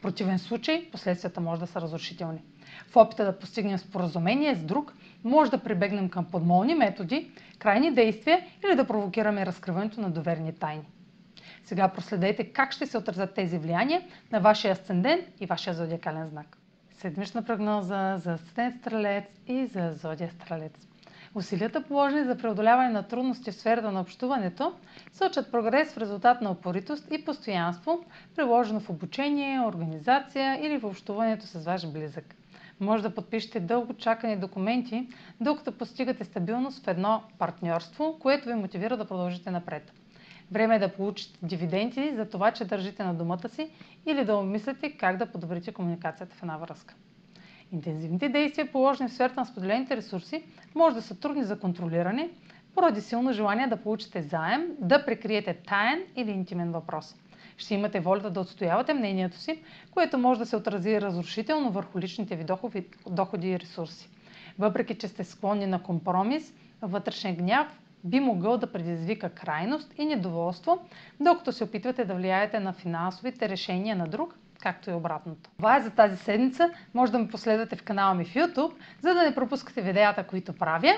В противен случай последствията може да са разрушителни. В опита да постигнем споразумение с друг, може да прибегнем към подмолни методи, крайни действия или да провокираме разкриването на доверни тайни. Сега проследете как ще се отразят тези влияния на вашия асцендент и вашия зодиакален знак. Седмична прогноза за асцендент Стрелец и за зодия Стрелец. Усилията положени за преодоляване на трудности в сферата на общуването сочат прогрес в резултат на упоритост и постоянство, приложено в обучение, организация или в общуването с ваш близък. Може да подпишете дълго чакани документи, докато постигате стабилност в едно партньорство, което ви мотивира да продължите напред. Време е да получите дивиденти за това, че държите на думата си или да обмислите как да подобрите комуникацията в една връзка. Интензивните действия, положени в сферата на споделените ресурси, може да са трудни за контролиране, поради силно желание да получите заем, да прикриете таен или интимен въпрос. Ще имате волята да отстоявате мнението си, което може да се отрази разрушително върху личните ви доходи, и ресурси. Въпреки, че сте склонни на компромис, вътрешен гняв би могъл да предизвика крайност и недоволство, докато се опитвате да влияете на финансовите решения на друг както и обратното. Това е за тази седмица. Може да ме последвате в канала ми в YouTube, за да не пропускате видеята, които правя.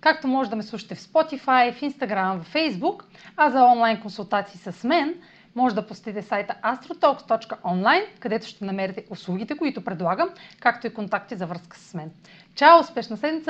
Както може да ме слушате в Spotify, в Instagram, в Facebook, а за онлайн консултации с мен, може да посетите сайта astrotalks.online, където ще намерите услугите, които предлагам, както и контакти за връзка с мен. Чао! Успешна седмица!